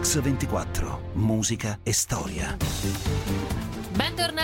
Mix 24, musica e storia.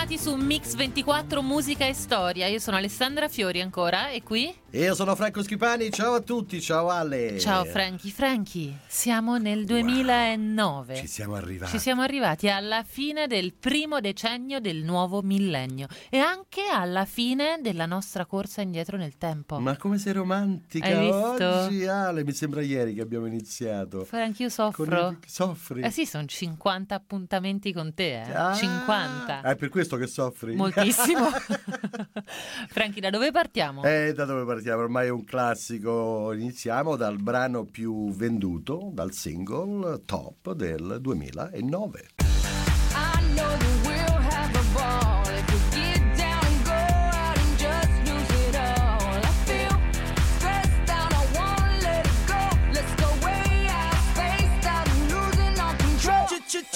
Bentornati su Mix 24 Musica e Storia. Io sono Alessandra Fiori ancora e qui? Io sono Franco Schipani, ciao a tutti, ciao Ale. Ciao Franchi, Franchi, siamo nel 2009. Wow, ci siamo arrivati. Ci siamo arrivati alla fine del primo decennio del nuovo millennio e anche alla fine della nostra corsa indietro nel tempo. Ma come sei romantica oggi, Ale, mi sembra ieri che abbiamo iniziato. Franchi, io soffro. Il... Soffri? Eh sì, sono 50 appuntamenti con te, eh. Ah, 50. È per questo che soffri? Moltissimo. Franchi, da dove partiamo? Eh, da dove partiamo? Ormai è un classico. Iniziamo dal brano più venduto, dal single top del 2009. I know we'll have a ball if we get down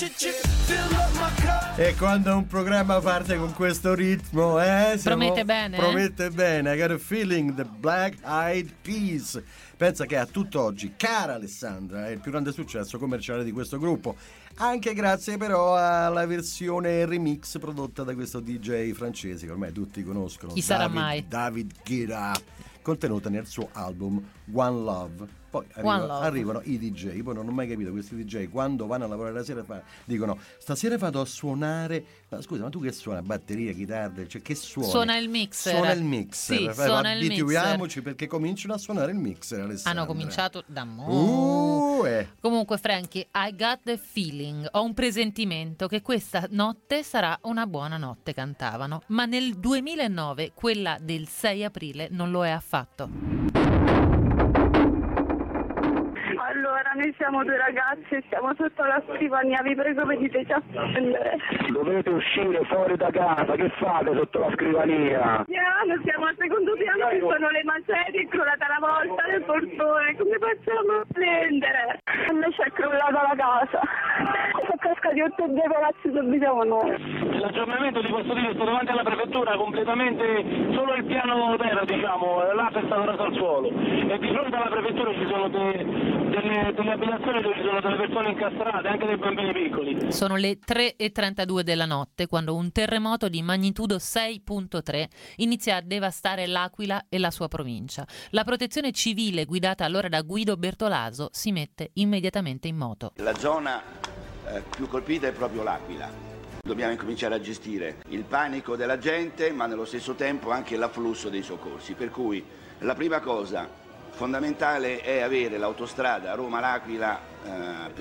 and E quando un programma parte con questo ritmo, eh, siamo- Promette bene, eh? Promette bene. I got a feeling the Black Eyed Peas. Pensa che a tutt'oggi, cara Alessandra, è il più grande successo commerciale di questo gruppo. Anche grazie però alla versione remix prodotta da questo DJ francese che ormai tutti conoscono. Chi sarà David- mai? David Guetta, contenuta nel suo album One Love. Poi arriva- arrivano i DJ, poi non ho mai capito questi DJ quando vanno a lavorare la sera fa- dicono stasera vado a suonare, ma scusa ma tu che suona? Batteria, chitarra, cioè che suoni? Suona il mixer. Suona il mixer, Sì, suona abituiamoci perché cominciano a suonare il mixer Alessandra. Hanno cominciato da mo'. Uh, eh. Comunque, Frankie, I got the feeling, ho un presentimento che questa notte sarà una buona notte, cantavano. Ma nel 2009, quella del 6 aprile, non lo è affatto. Noi siamo due ragazze, siamo sotto la scrivania, vi prego veniteci a prendere. Dovete uscire fuori da casa, che fate sotto la scrivania? Piano, siamo al secondo piano, ci sono le macerie, è crollata la volta del portone, come facciamo a prendere? A me ci è crollata la casa, sono cascati tutti e due palazzi dove abitiamo noi. Di questo video sta davanti alla prefettura, completamente solo il piano terra, diciamo, l'ape è stato raso al suolo. E di fronte alla prefettura ci sono de- delle, delle abitazioni dove ci sono delle persone incastrate, anche dei bambini piccoli. Sono le 3.32 della notte quando un terremoto di magnitudo 6.3 inizia a devastare l'Aquila e la sua provincia. La protezione civile guidata allora da Guido Bertolaso si mette immediatamente in moto. La zona eh, più colpita è proprio l'Aquila. Dobbiamo incominciare a gestire il panico della gente, ma nello stesso tempo anche l'afflusso dei soccorsi. Per cui la prima cosa fondamentale è avere l'autostrada Roma-L'Aquila, eh,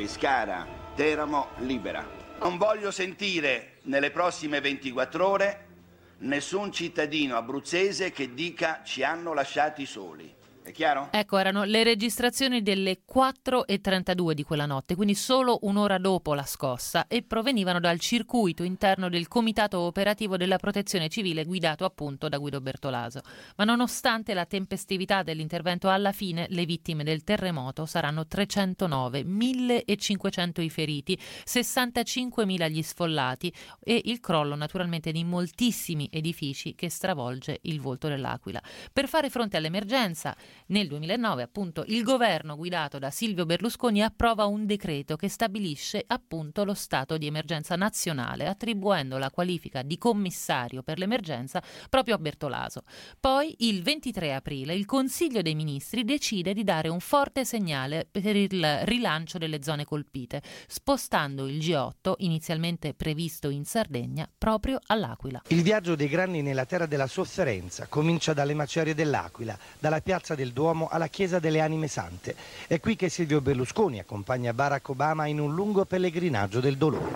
libera. Non voglio sentire nelle prossime 24 ore nessun cittadino abruzzese che dica ci hanno lasciati soli. È chiaro? Ecco, erano le registrazioni delle 4.32 di quella notte, quindi solo un'ora dopo la scossa, e provenivano dal circuito interno del Comitato Operativo della Protezione Civile guidato appunto da Guido Bertolaso. Ma nonostante la tempestività dell'intervento, alla fine le vittime del terremoto saranno 309, 1.500 i feriti, 65.000 gli sfollati e il crollo naturalmente di moltissimi edifici che stravolge il volto dell'Aquila. Per fare fronte all'emergenza, nel 2009, appunto, il governo guidato da Silvio Berlusconi approva un decreto che stabilisce appunto lo stato di emergenza nazionale, attribuendo la qualifica di commissario per l'emergenza proprio a Bertolaso. Poi, il 23 aprile, il Consiglio dei Ministri decide di dare un forte segnale per il rilancio delle zone colpite, spostando il G8, inizialmente previsto in Sardegna, proprio all'Aquila. Il viaggio dei grandi nella terra della sofferenza comincia dalle macerie dell'Aquila, dalla piazza del Duomo alla chiesa delle Anime Sante. È qui che Silvio Berlusconi accompagna Barack Obama in un lungo pellegrinaggio del dolore.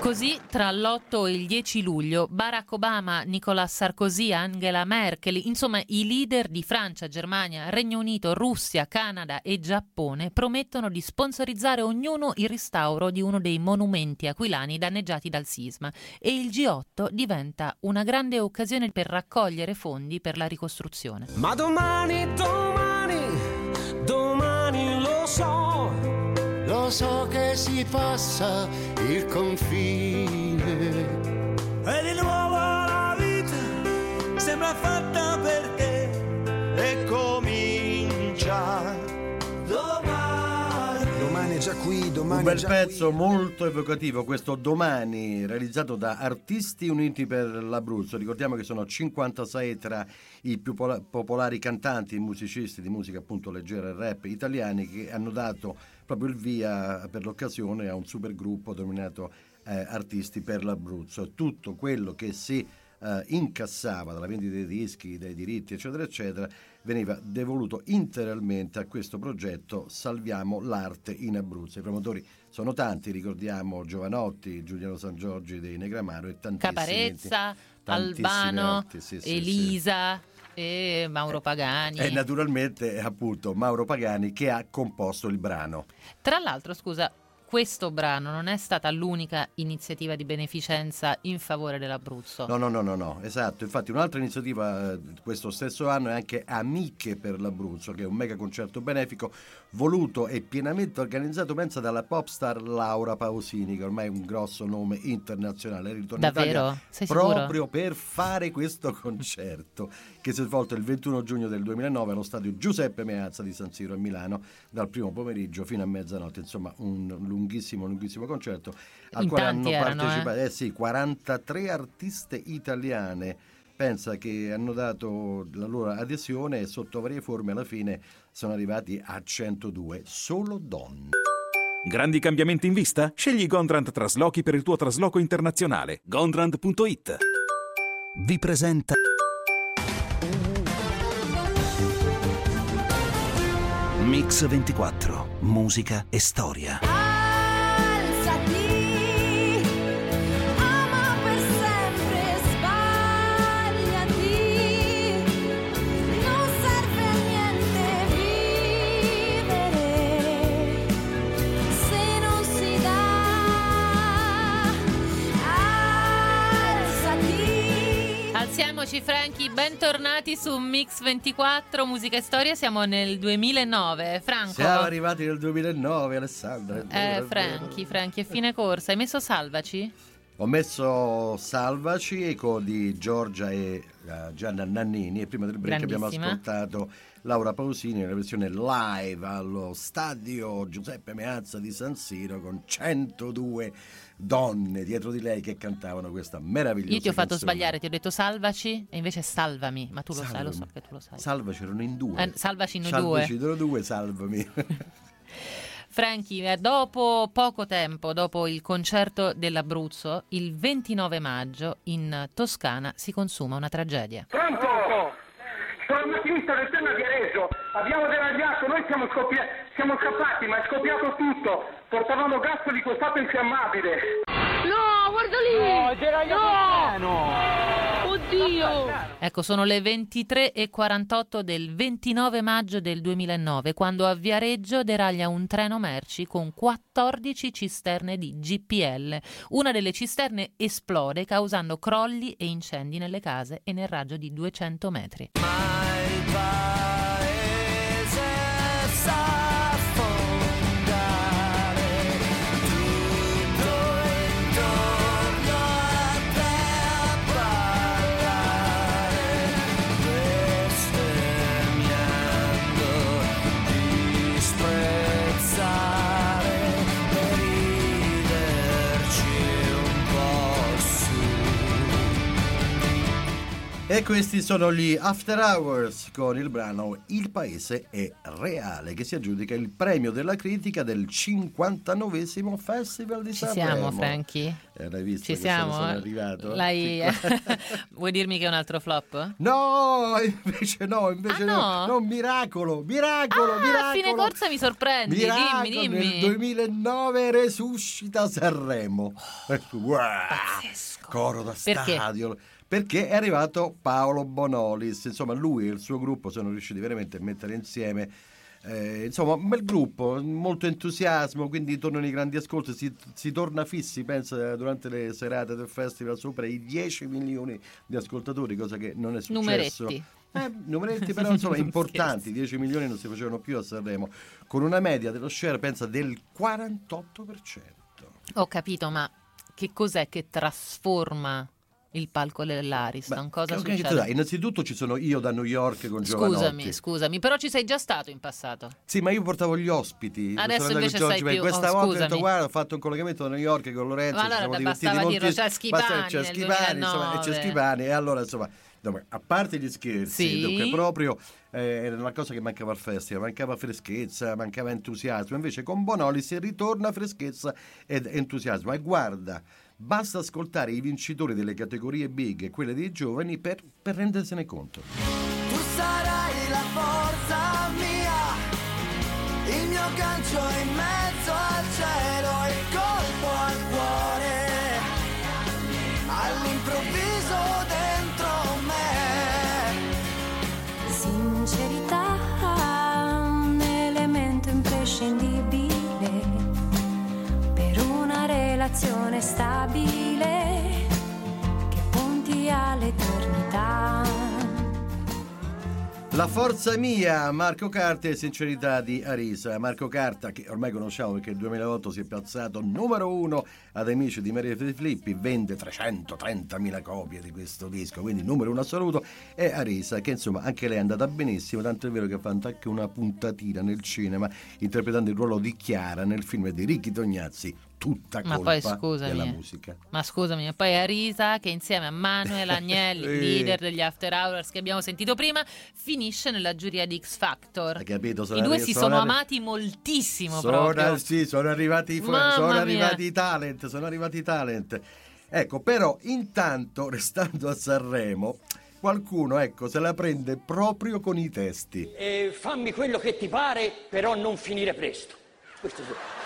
Così, tra l'8 e il 10 luglio, Barack Obama, Nicolas Sarkozy, Angela Merkel, insomma i leader di Francia, Germania, Regno Unito, Russia, Canada e Giappone promettono di sponsorizzare ognuno il restauro di uno dei monumenti aquilani danneggiati dal sisma e il G8 diventa una grande occasione per raccogliere fondi per la ricostruzione. Ma domani, domani, domani lo so, lo so che si passa il confine. E di nuovo la vita era fatta per te e comincia domani. Domani è già qui, domani Un bel è già pezzo molto evocativo, questo domani, realizzato da Artisti Uniti per l'Abruzzo. Ricordiamo che sono 56 tra i più pola- popolari cantanti e musicisti di musica appunto leggera e rap italiani che hanno dato proprio il via per l'occasione a un supergruppo denominato eh, Artisti per l'Abruzzo. Tutto quello che si eh, incassava dalla vendita dei dischi, dei diritti, eccetera, eccetera, veniva devoluto integralmente a questo progetto Salviamo l'arte in Abruzzo. I promotori sono tanti, ricordiamo Giovanotti, Giuliano San Giorgi dei Negramaro e tantissimi. Caparezza, tantissimi Albano, altri, sì, sì, Elisa e Mauro Pagani. E naturalmente appunto Mauro Pagani che ha composto il brano. Tra l'altro, scusa, questo brano non è stata l'unica iniziativa di beneficenza in favore dell'Abruzzo. No, no, no, no, no, esatto. Infatti un'altra iniziativa eh, questo stesso anno è anche Amiche per l'Abruzzo, che è un mega concerto benefico voluto e pienamente organizzato, pensa, dalla pop star Laura Pausini, che ormai è un grosso nome internazionale. In Davvero? Sei sicuro? proprio per fare questo concerto, che si è svolto il 21 giugno del 2009 allo stadio Giuseppe Meazza di San Siro a Milano, dal primo pomeriggio fino a mezzanotte. Insomma, un lunghissimo, lunghissimo concerto al In quale hanno erano, partecipato eh sì, 43 artiste italiane. Pensa che hanno dato la loro adesione e sotto varie forme alla fine sono arrivati a 102, solo donne. Grandi cambiamenti in vista? Scegli Gondrand Traslochi per il tuo trasloco internazionale. Gondrand.it Vi presenta Mix 24, musica e storia. I did. Alziamoci Franchi, bentornati su Mix 24, musica e storia, siamo nel 2009. Franco, Siamo arrivati nel 2009, Alessandra. eh. Franchi, Franchi, è fine corsa, hai messo Salvaci? Ho messo Salvaci Eco di Giorgia e eh, Gianna Nannini e prima del break abbiamo ascoltato Laura Pausini nella versione live allo stadio Giuseppe Meazza di San Siro con 102 donne dietro di lei che cantavano questa meravigliosa Io ti ho fatto canzone. sbagliare, ti ho detto salvaci e invece salvami, ma tu lo sai, lo so Salvami. che tu lo sai. Salvaci erano in due. Eh, salvaci in Salvaci due. erano due, salvami. Franchi, eh, dopo poco tempo, dopo il concerto dell'Abruzzo, il 29 maggio in Toscana si consuma una tragedia. Pronto? Sono il macchinista del treno a Viareggio. Abbiamo deragliato, noi siamo, scoppia- siamo scappati, ma è scoppiato tutto. Portavamo gas di quel stato infiammabile. No, guarda lì! No, è deragliato il Oddio! Ecco, sono le 23.48 del 29 maggio del 2009, quando a Viareggio deraglia un treno merci con 14 cisterne di GPL. Una delle cisterne esplode causando crolli e incendi nelle case e nel raggio di 200 metri. paese E questi sono gli After Hours con il brano Il Paese è Reale che si aggiudica il premio della critica del 59esimo Festival di Ci Sanremo. siamo, Franchi? Eh, l'hai visto Ci siamo? sono arrivato? L'hai... Vuoi dirmi che è un altro flop? No, invece no, invece Ah, no. no? No, miracolo, miracolo, Ah, miracolo. a fine corsa mi sorprendi, Miracolo, dimmi, dimmi. Nel 2009 resuscita Sanremo. Wow, Coro da Perché? stadio. Perché è arrivato Paolo Bonolis. Insomma, lui e il suo gruppo sono riusciti veramente a mettere insieme. eh, insomma, un bel gruppo, molto entusiasmo, quindi tornano i grandi ascolti, si, si torna fissi, pensa, durante le serate del festival sopra i 10 milioni di ascoltatori, cosa che non è successo. Numeretti. Eh, numeretti però insomma importanti, 10 milioni non si facevano più a Sanremo, con una media dello share pensa del 48%. Ho capito, ma che cos'è che trasforma il palco dell'Ariston? Cosa Che- che- che succede? dai, Innanzitutto ci sono io da New York con Giovanotti. Scusami, scusami, però ci sei già stato in passato. Sì, ma io portavo gli ospiti. Adesso invece Giorgi sai più- Questa oh, volta ho detto, guarda, ho fatto un collegamento da New York con Lorenzo. Ma ci allora siamo beh, divertiti bastava dirlo, c'è Schipani Basta- c'è nel Schipani, insomma, e c'è 2009. Schipani. E allora, insomma, insomma, a parte gli scherzi, Sì. dunque proprio eh, era una cosa che mancava al festival, mancava freschezza, mancava entusiasmo. Invece con Bonoli si ritorna freschezza ed entusiasmo. E guarda, basta ascoltare i vincitori delle categorie big e quelle dei giovani per, per rendersene conto. Tu sarai la forza mia, il mio gancio in mezzo una relazione stabile che punti all'eternità. La forza mia, Marco Carta e sincerità di Arisa. Marco Carta, che ormai conosciamo perché nel 2008 si è piazzato numero uno ad Amici di Maria Fede Filippi, vende 330.000 copie di questo disco, quindi numero uno assoluto. E Arisa, che insomma anche lei è andata benissimo, tanto è vero che ha fatto anche una puntatina nel cinema, interpretando il ruolo di Chiara nel film di Ricky Tognazzi, tutta Ma colpa poi scusami, della eh. musica. Ma scusami, e poi Arisa che insieme a Manuel Agnelli, Eh. leader degli After Hours che abbiamo sentito prima, finisce nella giuria di X Factor. Hai capito? I due arri- si sono arri- amati moltissimo Sono, proprio. sì, sono arrivati, sono arrivati i talent, sono arrivati i talent. Ecco, però intanto, restando a Sanremo, qualcuno, ecco, se la prende proprio con i testi. E fammi quello che ti pare, però non finire presto. Questo sì.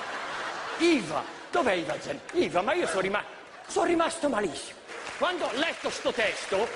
Iva, dov'è Iva Zen? Iva, ma io sono rimasto, sono rimasto malissimo. Quando ho letto sto testo,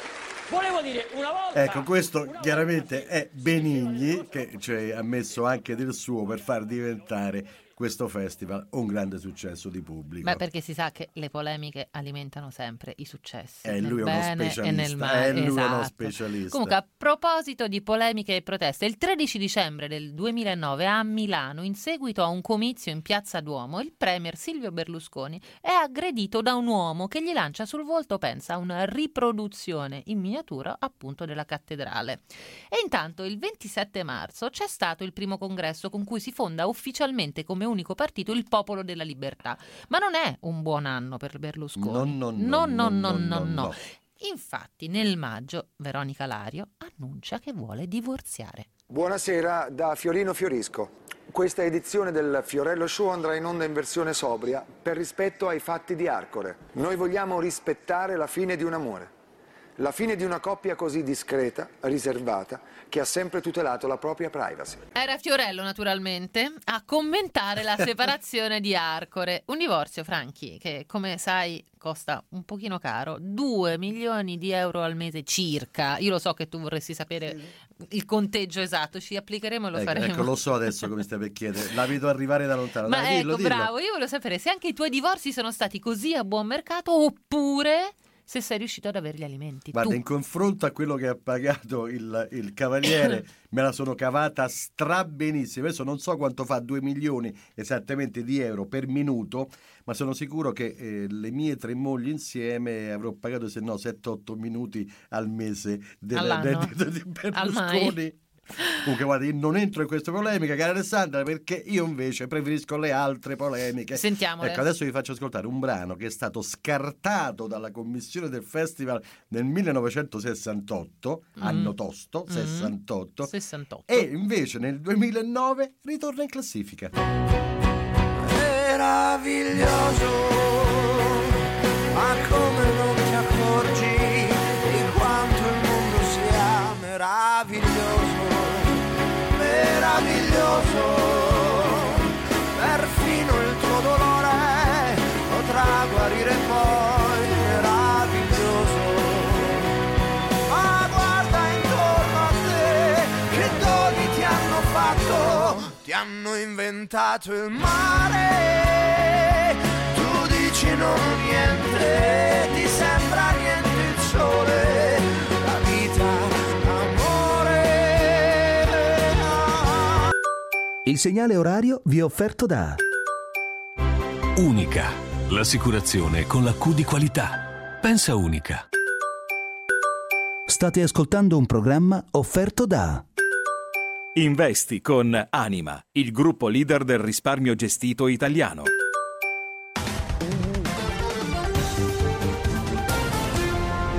volevo dire una volta... Ecco, questo chiaramente è Benigni, che cioè, ha messo anche del suo per far diventare questo festival un grande successo di pubblico. Beh, perché si sa che le polemiche alimentano sempre i successi. Eh, nel lui è uno e specialista, male. eh, lui è uno esatto. specialista. Comunque, a proposito di polemiche e proteste, il 13 dicembre del 2009 a Milano, in seguito a un comizio in Piazza Duomo, il premier Silvio Berlusconi è aggredito da un uomo che gli lancia sul volto, pensa, una riproduzione in miniatura appunto della cattedrale. E intanto il 27 marzo c'è stato il primo congresso con cui si fonda ufficialmente come unico partito il Popolo della Libertà. Ma non è un buon anno per Berlusconi. No, no, no, no, no, no. no, no. Infatti nel maggio Veronica Lario annuncia che vuole divorziare. Buonasera da Fiorino Fiorisco. Questa edizione del Fiorello Show andrà in onda in versione sobria per rispetto ai fatti di Arcore. Noi vogliamo rispettare la fine di un amore la fine di una coppia così discreta, riservata, che ha sempre tutelato la propria privacy. Era Fiorello, naturalmente, a commentare la separazione di Arcore. Un divorzio, Franchi, che come sai costa un pochino caro, 2 milioni di euro al mese circa. Io lo so che tu vorresti sapere il conteggio esatto, ci applicheremo e lo Ecco, faremo. ecco, lo so adesso come stai per chiedere. La vedo arrivare da lontano. Ma Dai, dillo, ecco, dillo. bravo, io volevo sapere se anche i tuoi divorzi sono stati così a buon mercato oppure se sei riuscito ad avere gli alimenti. Guarda, tu. in confronto a quello che ha pagato il, il cavaliere, me la sono cavata strabenissimo. Adesso non so quanto fa 2 milioni esattamente di euro per minuto, ma sono sicuro che eh, le mie tre mogli insieme avrò pagato se no 7-8 minuti al mese del, All'anno? de- de- di Al mai? Berlusconi. Comunque, guarda, io non entro in queste polemiche, cara Alessandra, perché io invece preferisco le altre polemiche. Sentiamole. Ecco, adesso vi faccio ascoltare un brano che è stato scartato dalla commissione del festival nel 1968, Mm. anno tosto, Mm. 68, 68. e invece nel 2009 ritorna in classifica. meraviglioso, ma come non ti accorgi di quanto il mondo sia meraviglioso, meraviglioso, perfino il tuo dolore potrà guarire poi, meraviglioso. Ma guarda intorno a te, che doni ti hanno fatto, ti hanno inventato il mare. Tu dici non niente, Il segnale orario vi è offerto da Unica, l'assicurazione con la Q di qualità. Pensa unica. State ascoltando un programma offerto da Investi con Anima, il gruppo leader del risparmio gestito italiano.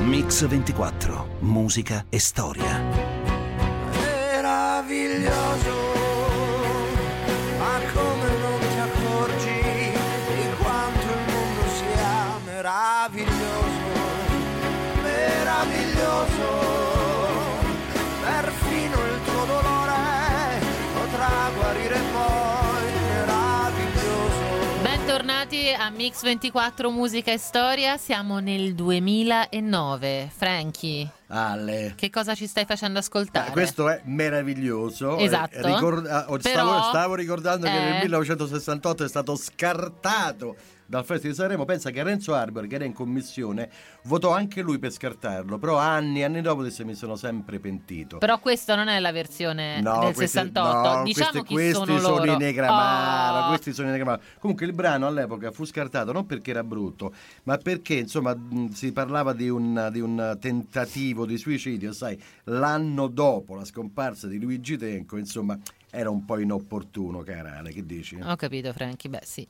Mix 24, musica e storia. meraviglioso, meraviglioso, perfino il tuo dolore potrà guarire poi, meraviglioso. Bentornati a Mix 24 Musica e Storia, siamo nel 2009. Franchi, Ale. che cosa ci stai facendo ascoltare? Ah, questo è meraviglioso. Esatto. Eh, ricord- ah, oh, Però- stavo, stavo ricordando che eh. nel 1968 è stato scartato dal Festival di Sanremo. Pensa che Renzo Arbor, che era in commissione, votò anche lui per scartarlo. Però anni e anni dopo disse mi sono sempre pentito. Però questa non è la versione No, del questi, 68. no, diciamo questi, questi sono, sono, loro. i Negramaro, Oh. questi sono i Negramaro. Comunque il brano all'epoca fu scartato non perché era brutto, ma perché insomma si parlava di un, di un tentativo di suicidio, sai, l'anno dopo la scomparsa di Luigi Tenco, insomma, era un po' inopportuno, cara Ale, che dici? Ho capito, Franchi. Beh, sì.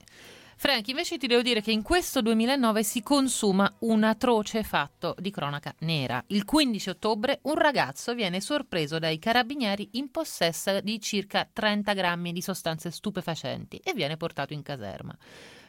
Franchi, invece ti devo dire che in questo 2009 si consuma un atroce fatto di cronaca nera. Il 15 ottobre un ragazzo viene sorpreso dai carabinieri in possesso di circa 30 grammi di sostanze stupefacenti e viene portato in caserma.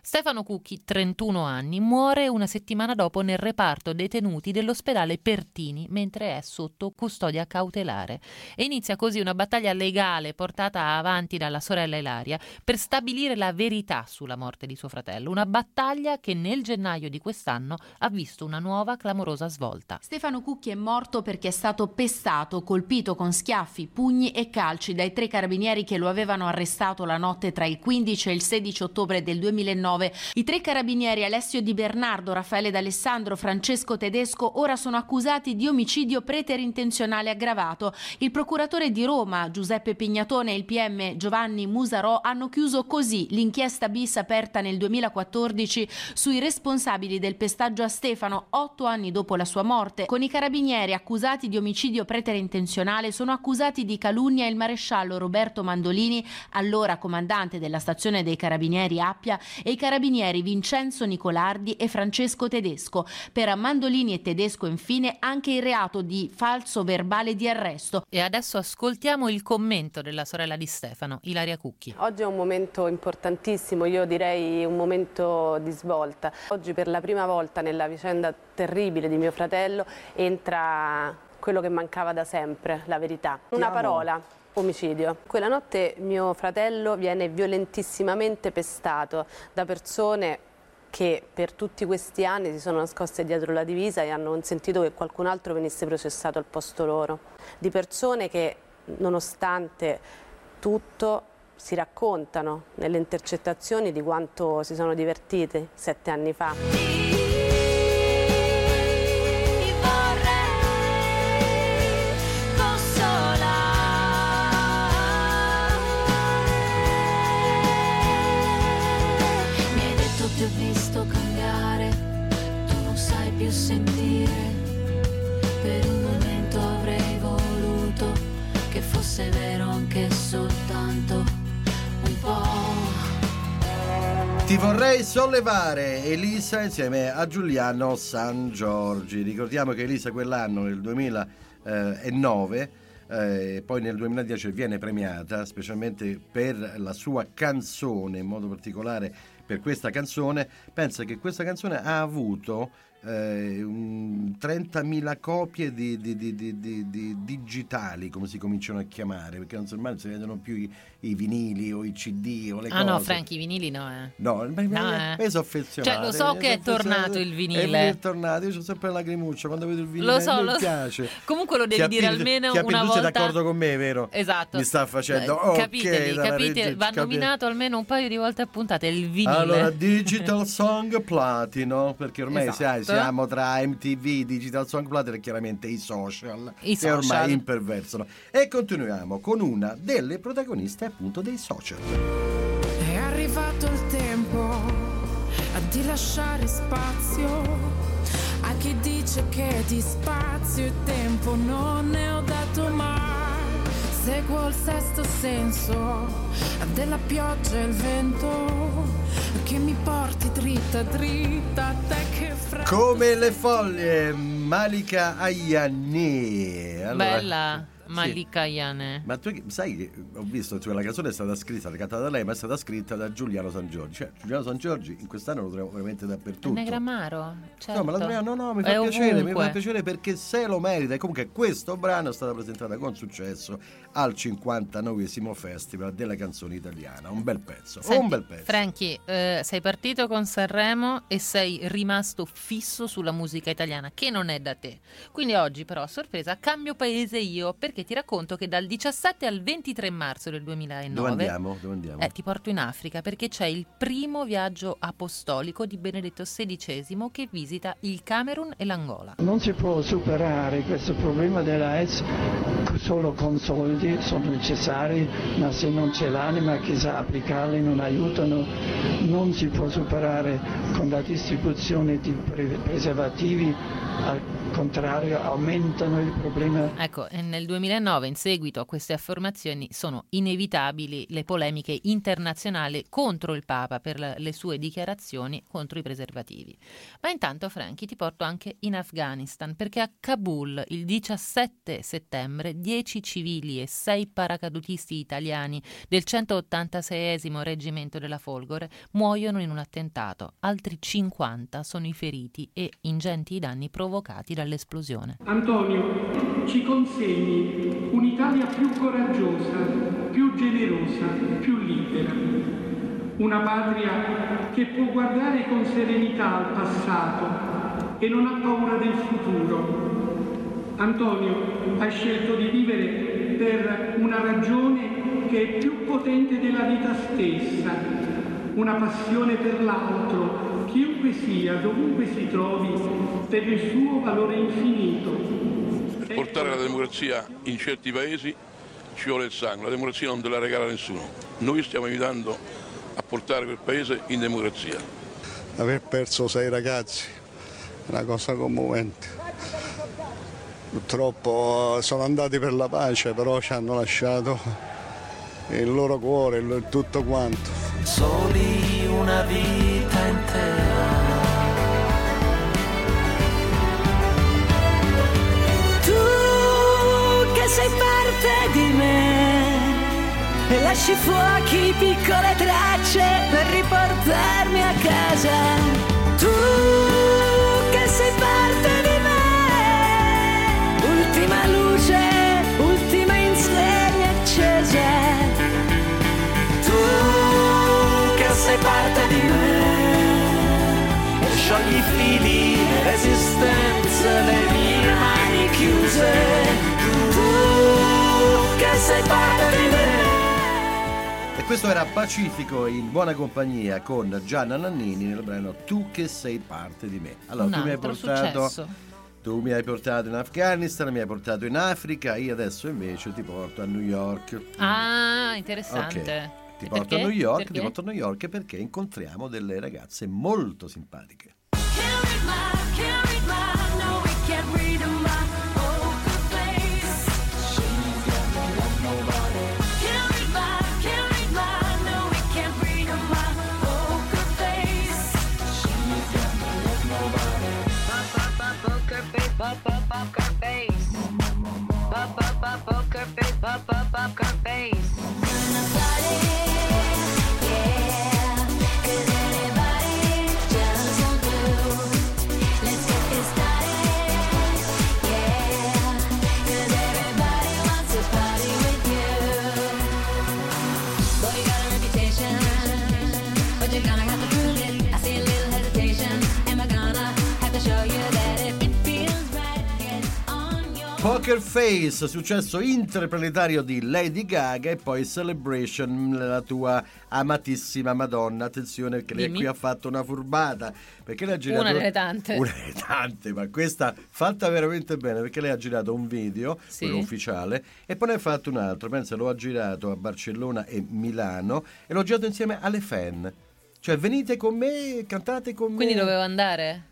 Stefano Cucchi, 31 anni, muore una settimana dopo nel reparto detenuti dell'ospedale Pertini mentre è sotto custodia cautelare. E inizia così una battaglia legale portata avanti dalla sorella Ilaria per stabilire la verità sulla morte di suo fratello. Una battaglia che nel gennaio di quest'anno ha visto una nuova clamorosa svolta. Stefano Cucchi è morto perché è stato pestato, colpito con schiaffi, pugni e calci dai tre carabinieri che lo avevano arrestato la notte tra il 15 e il 16 ottobre del 2009. I tre carabinieri Alessio Di Bernardo, Raffaele D'Alessandro, Francesco Tedesco ora sono accusati di omicidio preterintenzionale aggravato. Il procuratore di Roma, Giuseppe Pignatone e il PM Giovanni Musarò hanno chiuso così l'inchiesta bis aperta nel 2014 sui responsabili del pestaggio a Stefano otto anni dopo la sua morte. Con i carabinieri accusati di omicidio preterintenzionale sono accusati di calunnia il maresciallo Roberto Mandolini, allora comandante della stazione dei carabinieri Appia, e i carabinieri Vincenzo Nicolardi e Francesco Tedesco. Per Mandolini e Tedesco infine anche il reato di falso verbale di arresto. E adesso ascoltiamo il commento della sorella di Stefano, Ilaria Cucchi. Oggi è un momento importantissimo, io direi un momento di svolta. Oggi per la prima volta nella vicenda terribile di mio fratello entra quello che mancava da sempre, la verità. Una parola, omicidio. Quella notte mio fratello viene violentissimamente pestato da persone che per tutti questi anni si sono nascoste dietro la divisa e hanno consentito che qualcun altro venisse processato al posto loro. Di persone che nonostante tutto si raccontano nelle intercettazioni di quanto si sono divertiti sette anni fa. Vorrei sollevare Elisa insieme a Giuliano San Giorgi. Ricordiamo che Elisa quell'anno, nel 2009, eh, poi nel 2010 viene premiata specialmente per la sua canzone, in modo particolare per questa canzone. Pensa che questa canzone ha avuto eh, un 30.000 copie di, di- di- di- di- di digitali, come si cominciano a chiamare, perché non so, ormai si vedono più i, i vinili o i CD o le Ah cose. no, Franchi, i vinili no, eh. No, ma, No, eh. ma io sono affezionato. Cioè, lo so eh, che è sono tornato il vinile. Eh, Il vinile è tornato, io ho sempre la lacrimuccia quando vedo il vinile. Lo so, mi lo so. piace. Comunque lo devi Chi dire almeno appena una tu sei volta. d'accordo con me, vero? Esatto. Mi sta facendo. Eh, ok, capitevi, dalla capite, regia, va nominato almeno un paio di volte a puntate il vinile. Allora, Digital Song Platino, perché ormai Esatto. sai, siamo tra MTV, Digital Song Platino e chiaramente i social, I che ormai social. imperversano. E continuiamo con una delle protagoniste appunto dei social. È arrivato il tempo di lasciare spazio a chi dice che di spazio e tempo non ne ho dato mai. Seguo il sesto senso della pioggia e il vento che mi porti dritta dritta a te che freddo. Come le foglie, Malika Ayane. Allora, Bella. Malika Yane. Ma tu sai che ho visto cioè, la canzone è stata scritta, cantata da lei, ma è stata scritta da Giuliano San Giorgi. Cioè, Giuliano San Giorgi in quest'anno lo troviamo veramente dappertutto. Negramaro? Certo. No, ma la troviamo- no, no, mi È fa piacere, mi ovunque. fa piacere perché se lo merita. E comunque questo brano è stato presentato con successo al 59esimo Festival della canzone italiana. Un bel pezzo, Senti, un bel pezzo. Franchi, eh, sei partito con Sanremo e sei rimasto fisso sulla musica italiana, che non è da te. Quindi oggi, però, a sorpresa, cambio paese io, perché ti racconto che dal 17 al 23 marzo del 2009 Dove andiamo? Dove andiamo? eh, ti porto in Africa perché c'è il primo viaggio apostolico di Benedetto XVI che visita il Camerun e l'Angola. Non si può superare questo problema della AIDS solo con soldi, sono necessari, ma se non c'è l'anima che sa applicarli non aiutano. Non si può superare con la distribuzione di pre- preservativi, al contrario aumentano il problema Ecco, e nel 2009, in seguito a queste affermazioni, sono inevitabili le polemiche internazionali contro il Papa per le sue dichiarazioni contro i preservativi. Ma intanto, Franchi, ti porto anche in Afghanistan, perché a Kabul il 17 settembre 10 civili e 6 paracadutisti italiani del 186 Reggimento della Folgore muoiono in un attentato. Altri 50 sono i feriti e ingenti i danni provocati dall'esplosione. Antonio, ci consegni un'Italia più coraggiosa, più generosa, più libera. Una patria che può guardare con serenità al passato e non ha paura del futuro. Antonio, hai scelto di vivere per una ragione che è più potente della vita stessa, una passione per l'altro, chiunque sia, dovunque si trovi, per il suo valore infinito. Per portare la democrazia in certi paesi ci vuole il sangue, la democrazia non te la regala nessuno. Noi stiamo aiutando a portare quel paese in democrazia. Aver perso sei ragazzi è una cosa commovente. Purtroppo eh, sono andati per la pace, però ci hanno lasciato il loro cuore, il- tutto quanto. Soli lasci fuochi piccole tracce per riportarmi a casa. Tu che sei parte di me, ultima luce, ultima insegna accesa. Tu che sei parte di me e sciogli i fili, le resistenze, le mie mani chiuse. Tu che sei parte di me. Questo era Pacifico in buona compagnia con Gianna Nannini nel brano Tu che sei parte di me. Allora, Un tu mi hai portato successo. Tu mi hai portato in Afghanistan, mi hai portato in Africa, io adesso invece ti porto a New York. Ah, interessante. Ok. Ti E porto perché? a New York, Perché? ti porto a New York perché incontriamo delle ragazze molto simpatiche. Face, successo interplanetario di Lady Gaga e poi Celebration, la tua amatissima Madonna. Attenzione che lei Dimmi. qui ha fatto una furbata, perché lei ha girato Una delle tante. Una delle tante, ma questa fatta veramente bene, perché lei ha girato un video, Sì. quello ufficiale, e poi ne ha fatto un altro, pensa, lo ha girato a Barcellona e Milano e l'ho girato insieme alle fan. Cioè venite con me, cantate con Quindi me. dovevo andare?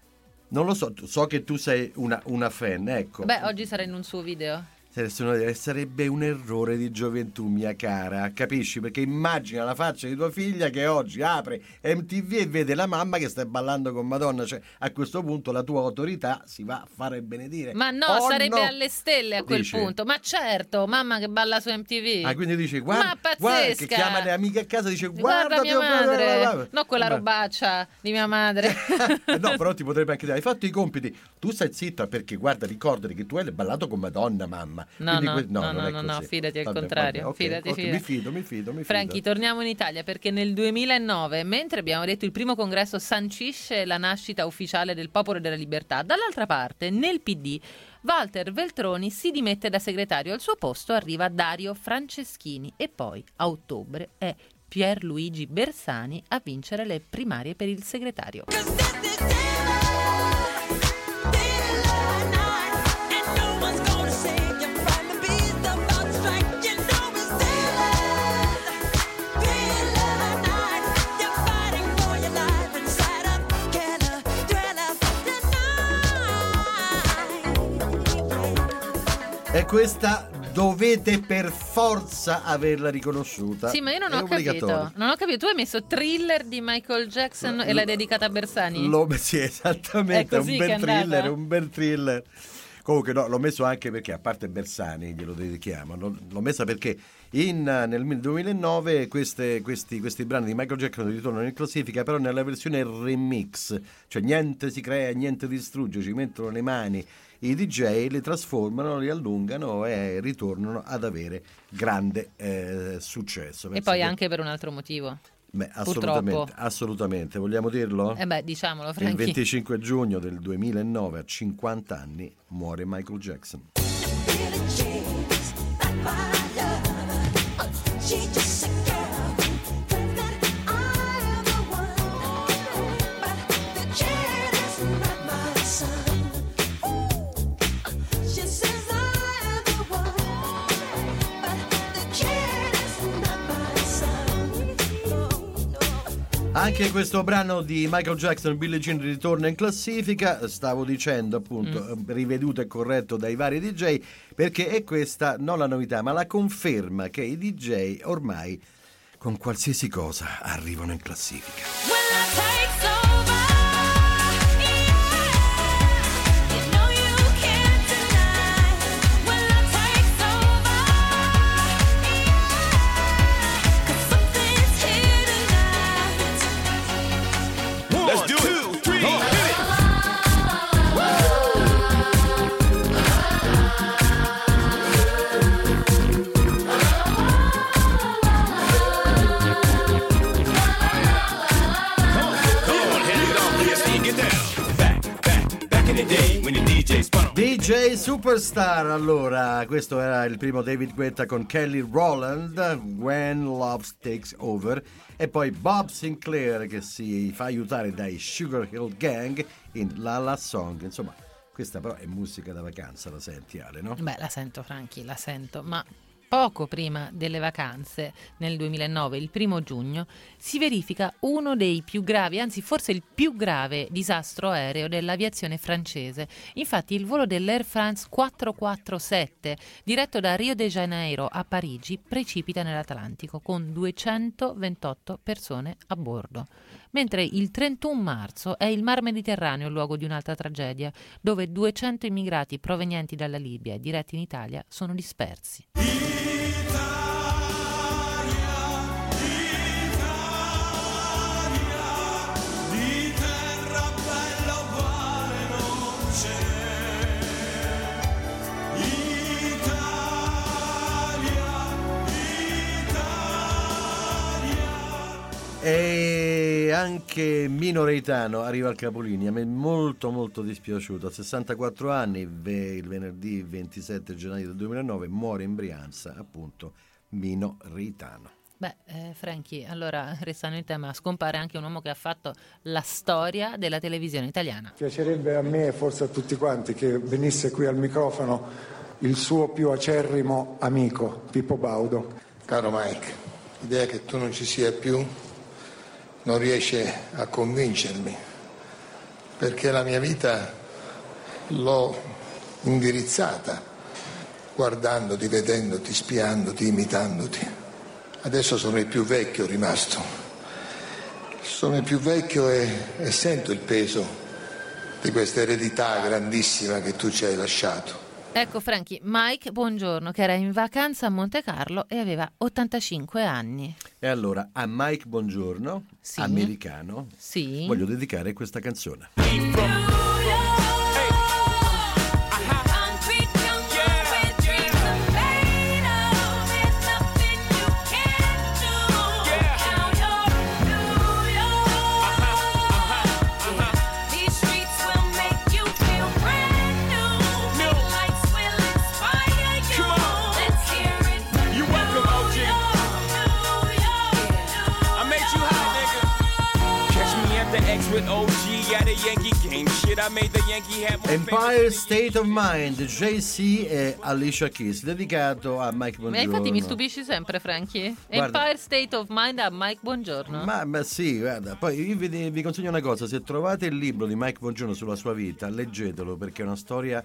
Non lo so, so che tu sei una, una fan, ecco. Beh, oggi sarà in un suo video. Sarebbe un errore di gioventù, mia cara, capisci? Perché immagina la faccia di tua figlia che oggi apre MTV e vede la mamma che sta ballando con Madonna. Cioè, a questo punto la tua autorità si va a fare benedire. Ma no, Oh, sarebbe no. alle stelle a quel Dici? punto. Ma certo, mamma che balla su MTV. Ah, quindi dici, guarda, guarda che chiama le amiche a casa e dice, Guarda guarda, mia madre, guarda, guarda". no quella robaccia di mia madre. no, però ti potrebbe anche dire, hai fatto i compiti, tu stai zitta perché guarda, ricordati che tu hai ballato con Madonna, mamma. No, no, que- no, no, no, no, così. fidati al Vabbè, contrario, vabbè, ok, fidati, fidati. Mi fido, mi fido, mi fido. Franchi, torniamo in Italia perché nel 2009, mentre abbiamo detto il primo congresso sancisce la nascita ufficiale del Popolo della Libertà, dall'altra parte, nel PD, Walter Veltroni si dimette da segretario. Al suo posto arriva Dario Franceschini e poi, a ottobre, è Pierluigi Bersani a vincere le primarie per il segretario. E questa dovete per forza averla riconosciuta. Sì, ma io non ho capito. Non ho capito. Tu hai messo thriller di Michael Jackson e l'hai dedicata a Bersani? Lo, sì, esattamente, È un bel thriller, un bel thriller. Comunque no, l'ho messo anche perché, a parte Bersani, glielo dedichiamo, l'ho, l'ho messa perché in, nel 2009 queste- questi, questi brani di Michael Jackson ritornano in classifica, però nella versione remix, cioè niente si crea, niente distrugge, ci mettono le mani i DJ, li trasformano, li allungano e ritornano ad avere grande eh, successo. E Penso poi che- anche per un altro motivo. Beh, assolutamente, assolutamente. Vogliamo dirlo? Eh beh, diciamolo, Il Franchi. 25 giugno del 2009, a 50 anni, muore Michael Jackson. Anche questo brano di Michael Jackson, Billie Jean, ritorna in classifica. Stavo dicendo, appunto, Mm. riveduto e corretto dai vari DJ, perché è questa non la novità, ma la conferma che i DJ ormai con qualsiasi cosa arrivano in classifica. DJ Superstar, allora, questo era il primo David Guetta con Kelly Rowland, When Love Takes Over, e poi Bob Sinclair che si fa aiutare dai Sugar Hill Gang in La La Song, insomma, questa però è musica da vacanza, la senti Ale, no? Beh, la sento, Franchi, la sento, ma poco prima delle vacanze, nel 2009, il primo giugno, si verifica uno dei più gravi, anzi forse il più grave disastro aereo dell'aviazione francese. Infatti il volo dell'Air France 447, diretto da Rio de Janeiro a Parigi, precipita nell'Atlantico con 228 persone a bordo. Mentre il 31 marzo è il Mar Mediterraneo il luogo di un'altra tragedia, dove 200 immigrati provenienti dalla Libia e diretti in Italia sono dispersi. Di anche Mino Reitano arriva al capolinea, a me è molto molto dispiaciuto, a 64 anni, il venerdì 27 gennaio del 2009 muore in Brianza appunto Mino Reitano. Beh, eh, Franchi, allora restando in tema, scompare anche un uomo che ha fatto la storia della televisione italiana. Piacerebbe a me e forse a tutti quanti che venisse qui al microfono il suo più acerrimo amico, Pippo Baudo. Caro Mike, l'idea che tu non ci sia più non riesce a convincermi. perché la mia vita l'ho indirizzata, guardandoti, vedendoti, spiandoti, imitandoti. Adesso sono il più vecchio rimasto. Sono il più vecchio e, e sento il peso di questa eredità grandissima che tu ci hai lasciato. Ecco Franchi, Mike, buongiorno, che era in vacanza a Monte Carlo e aveva 85 anni. E allora a Mike Buongiorno, Sì. americano, Sì. voglio dedicare questa canzone. Empire State of Mind, JC e Alicia Keys, dedicato a Mike Ma Buongiorno. infatti mi stupisci sempre, Franchi. Guarda. Empire State of Mind a Mike Buongiorno. Ma, ma sì, guarda, poi io vi, vi consiglio una cosa, se trovate il libro di Mike Buongiorno sulla sua vita, leggetelo perché è una storia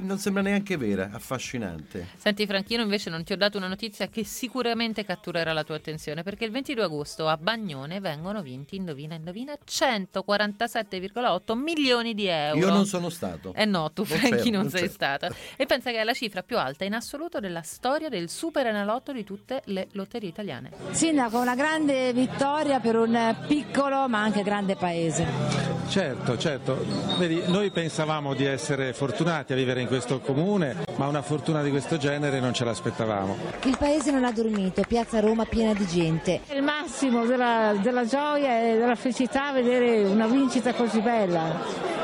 non sembra neanche vera, affascinante. Senti Franchino, invece non ti ho dato una notizia che sicuramente catturerà la tua attenzione, perché il 22 agosto a Bagnone vengono vinti, indovina, indovina, 147,8 milioni di euro. Io non sono stato. Eh no, tu Non Franchi c'ero, non non sei stata. E pensa che è la cifra più alta in assoluto della storia del super enalotto di tutte le lotterie italiane. Sindaco, una grande vittoria per un piccolo ma anche grande paese. Certo, certo. Vedi, noi pensavamo di essere fortunati a vivere in questo comune, ma una fortuna di questo genere non ce l'aspettavamo. Il paese non ha dormito, piazza Roma piena di gente. È il massimo della, della gioia e della felicità vedere una vincita così bella.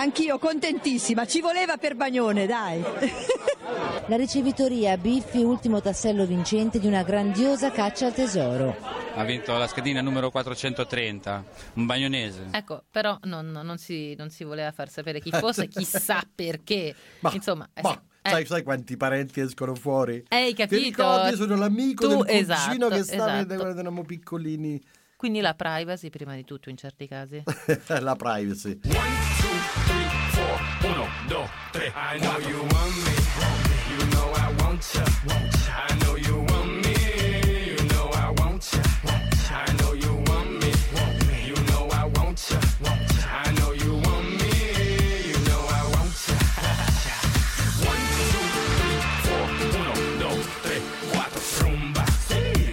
Anch'io contentissima, ci voleva per Bagnone, dai. La ricevitoria Biffi, ultimo tassello vincente di una grandiosa caccia al tesoro. Ha vinto la schedina numero 430, un bagnonese. Ecco, però non, non si, non si voleva far sapere chi fosse, chissà perché. Insomma, eh, Ma. Eh, sai, sai quanti parenti escono fuori? Eh, hai capito? Ti ricordi? Sono l'amico Tu- del cugino esatto, che stava esatto. quando eravamo piccolini. Quindi la privacy prima di tutto in certi casi. La privacy. I know you want me. You know I want ya.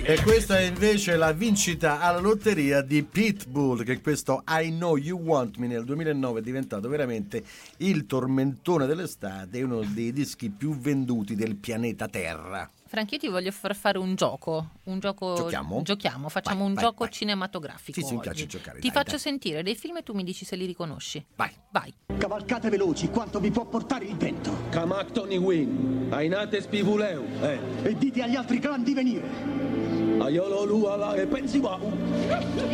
E questa è invece la vincita alla lotteria di Pitbull, che questo I Know You Want Me nel 2009 è diventato veramente il tormentone dell'estate e uno dei dischi più venduti del pianeta Terra. Franchi, io ti voglio far fare un gioco. Un gioco. Giochiamo? Giochiamo, facciamo Vai, un vai, gioco vai. cinematografico. Sì, sì, mi piace giocare, Ti dai, faccio dai. sentire dei film e tu mi dici se li riconosci. Vai. Vai. Cavalcate veloci quanto vi può portare il vento. Camac Tony Win, Ainate Spivuleu, eh. E dite agli altri clan di venire. Aiolo Luala e Pensiwau.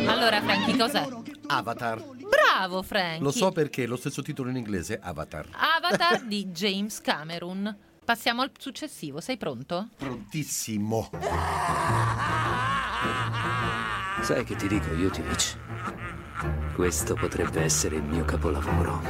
Allora, Franchi, cos'è? Avatar. Bravo, Franchi. Lo so perché lo stesso titolo in inglese, Avatar. Avatar di James Cameron. Passiamo al successivo, sei pronto? Prontissimo. Sai che ti dico, Jutivich? Questo potrebbe essere il mio capolavoro.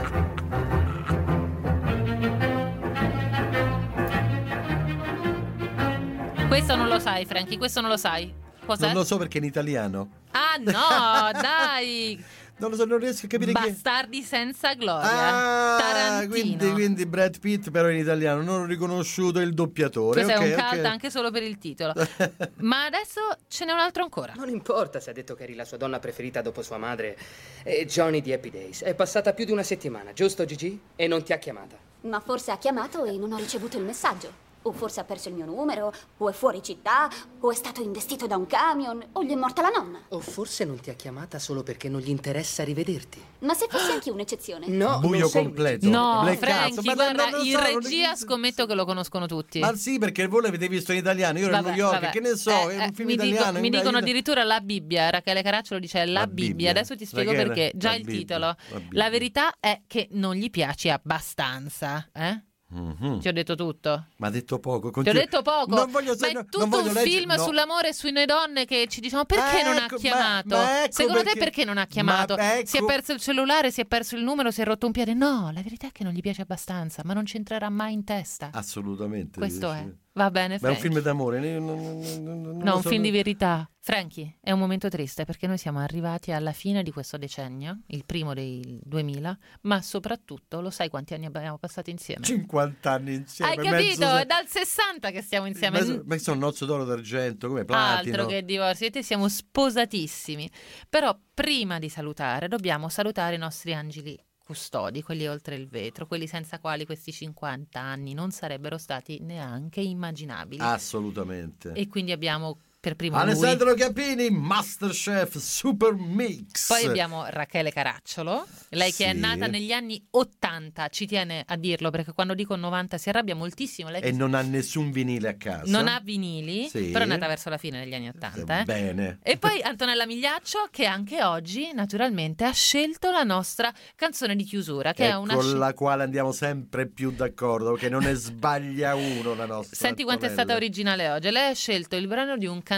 Questo non lo sai, Franchi, questo non lo sai. Cos'è? Non lo so perché è in italiano. Ah no, dai! Non lo so, non riesco a capire chi è. Bastardi senza gloria. Ah, Tarantino. quindi, quindi Brad Pitt però in italiano, non ho riconosciuto il doppiatore. Questo ok, è un cult anche solo per il titolo. Ma adesso ce n'è un altro ancora. Non importa se ha detto che eri la sua donna preferita dopo sua madre. E Johnny di Happy Days. È passata più di una settimana, giusto Gigi? E non ti ha chiamata. Ma forse ha chiamato e non ho ricevuto il messaggio. O forse ha perso il mio numero, o è fuori città, o è stato investito da un camion, o gli è morta la nonna. O forse non ti ha chiamata solo perché non gli interessa rivederti. Ma se fosse anche un'eccezione? No, Buio completo. No, Black Cazzo, ma guarda, lo in so, non- regia scommetto che lo conoscono tutti. Ma sì, perché voi l'avete visto in italiano, io ero a Vabbè, New York, vabbè. che ne so, Eh, è un eh, film mi dico- italiano. mi in- dicono addirittura la Bibbia, Rachele Caracciolo dice la, La Bibbia. Bibbia. Adesso ti spiego perché già la il Bibbia, titolo. la. La verità è che non gli piaci abbastanza, eh? Mhm. Ti ho detto tutto. Ma ha detto poco. Ti ho detto poco. Non voglio ma è tutto un leggere- film no. sull'amore e sulle donne che ci diciamo perché non ha Ecco, ma- chiamato? ma ecco Secondo te perché- perché non ha chiamato? ma ecco- Si è perso il cellulare, si è perso il numero, si è rotto un piede? No, la verità è che non gli piace abbastanza, ma non ci entrerà mai in testa. Assolutamente. Questo dici. è. Va bene, Ma è un Frankie. film d'amore. non- non- non- No, un so- film di verità. Frankie, è un momento triste perché noi siamo arrivati alla fine di questo decennio, il primo dei 2000, ma soprattutto lo sai quanti anni abbiamo passato insieme? 50 anni insieme. Hai capito? mezzo- È dal 60 che stiamo insieme. mezzo- Ma sono nozzo d'oro d'argento, come platino. Altro che divorzio, te siamo sposatissimi. Però prima di salutare dobbiamo salutare i nostri angeli custodi, quelli oltre il vetro, quelli senza quali questi 50 anni non sarebbero stati neanche immaginabili. Assolutamente. E quindi abbiamo per primo lui. Alessandro Capini, Masterchef Super Mix. Poi abbiamo Rachele Caracciolo, lei che è Sì. nata negli anni 80, ci tiene a dirlo perché quando dico 90 si arrabbia moltissimo. Lei E non ha nessun vinile a casa. non ha vinili, Sì. però è nata verso la fine degli anni 80. eh. Bene. E poi Antonella Migliaccio che anche oggi naturalmente ha scelto la nostra canzone di chiusura che è Ecco una sci- la quale andiamo sempre più d'accordo, che non ne sbaglia uno la nostra. Senti quanto è stata originale oggi. Lei ha scelto il brano di un cantante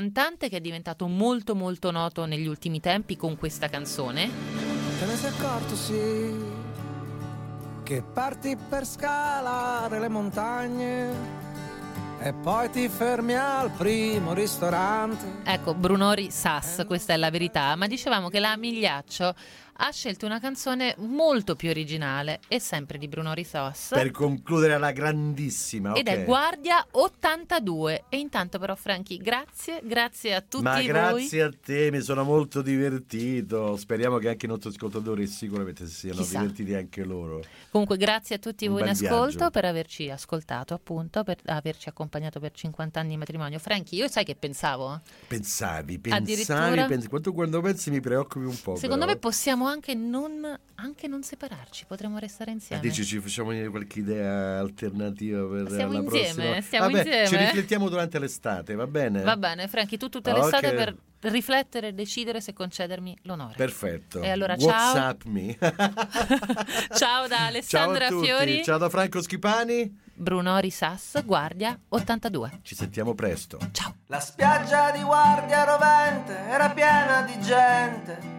che è diventato molto molto noto negli ultimi tempi con questa canzone. Te ne sei accorto, sì, che parti per scalare le montagne e poi ti fermi al primo ristorante. Ecco, Brunori Sass, questa è la verità, ma dicevamo che la Migliaccio ha scelto una canzone molto più originale e sempre di Brunori Sass. Per concludere alla grandissima. Ed ok. è Guardia 82. E intanto però Franchi, grazie, grazie a tutti Ma voi. grazie a te, mi sono molto divertito. Speriamo che anche i nostri ascoltatori sicuramente si siano Chissà. divertiti anche loro. Comunque grazie a tutti Un voi in ascolto viaggio. per averci ascoltato, appunto, per averci accompagnato per 50 anni di matrimonio. Franchi, io sai che pensavo? Pensavi, pensavi, pensi. Quanto quando pensi mi preoccupi un po'. Secondo però. me possiamo anche non, anche non separarci, potremmo restare Ah, insieme. Dici ci facciamo venire qualche idea alternativa per Stiamo la insieme, prossima? stiamo Vabbè, insieme. Ci riflettiamo durante l'estate, va bene? Va bene, Franchi, tu tutta l'estate per riflettere e decidere se concedermi l'onore. Perfetto. E allora, ciao. WhatsApp me. Ciao da Ciao Alessandra tutti. Fiori, Ciao da Franco Schipani. Brunori Sass, Guardia 82. Ci sentiamo presto. Ciao. La spiaggia di Guardia Rovente era piena di gente.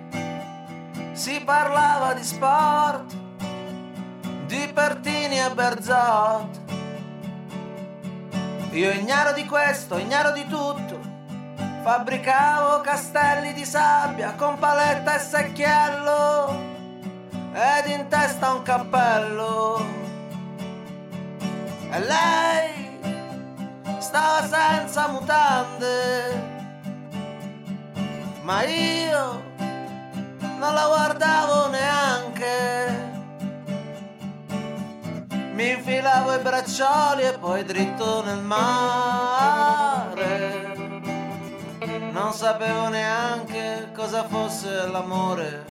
Si parlava di sport, di Pertini e Berzot. Io ignaro di questo, ignaro di tutto. Fabbricavo castelli di sabbia con paletta e secchiello ed in testa un cappello. E lei stava senza mutande, ma io non la guardavo neanche. Mi infilavo i braccioli e poi dritto nel mare. Non sapevo neanche cosa fosse l'amore.